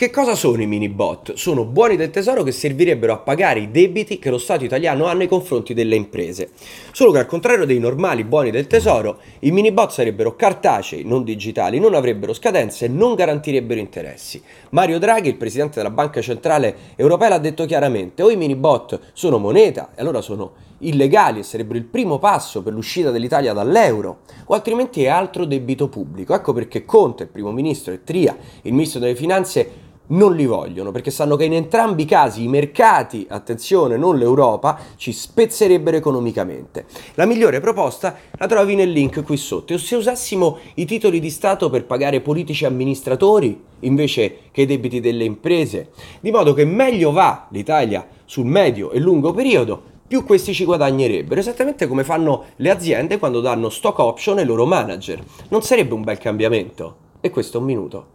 Che cosa sono i mini bot? Sono buoni del tesoro che servirebbero a pagare i debiti che lo Stato italiano ha nei confronti delle imprese. Solo che al contrario dei normali buoni del tesoro, i mini bot sarebbero cartacei, non digitali, non avrebbero scadenze e non garantirebbero interessi. Mario Draghi, il presidente della Banca Centrale Europea, l'ha detto chiaramente, o i mini bot sono moneta e allora sono illegali e sarebbero il primo passo per l'uscita dell'Italia dall'euro, o altrimenti è altro debito pubblico. Ecco perché Conte, il primo ministro, e Tria, il ministro delle Finanze, non li vogliono perché sanno che in entrambi i casi i mercati, attenzione, non l'Europa, ci spezzerebbero economicamente. La migliore proposta la trovi nel link qui sotto. E se usassimo i titoli di Stato per pagare politici amministratori invece che i debiti delle imprese, di modo che meglio va l'Italia sul medio e lungo periodo, più questi ci guadagnerebbero, esattamente come fanno le aziende quando danno stock option ai loro manager. Non sarebbe un bel cambiamento? E questo è un minuto.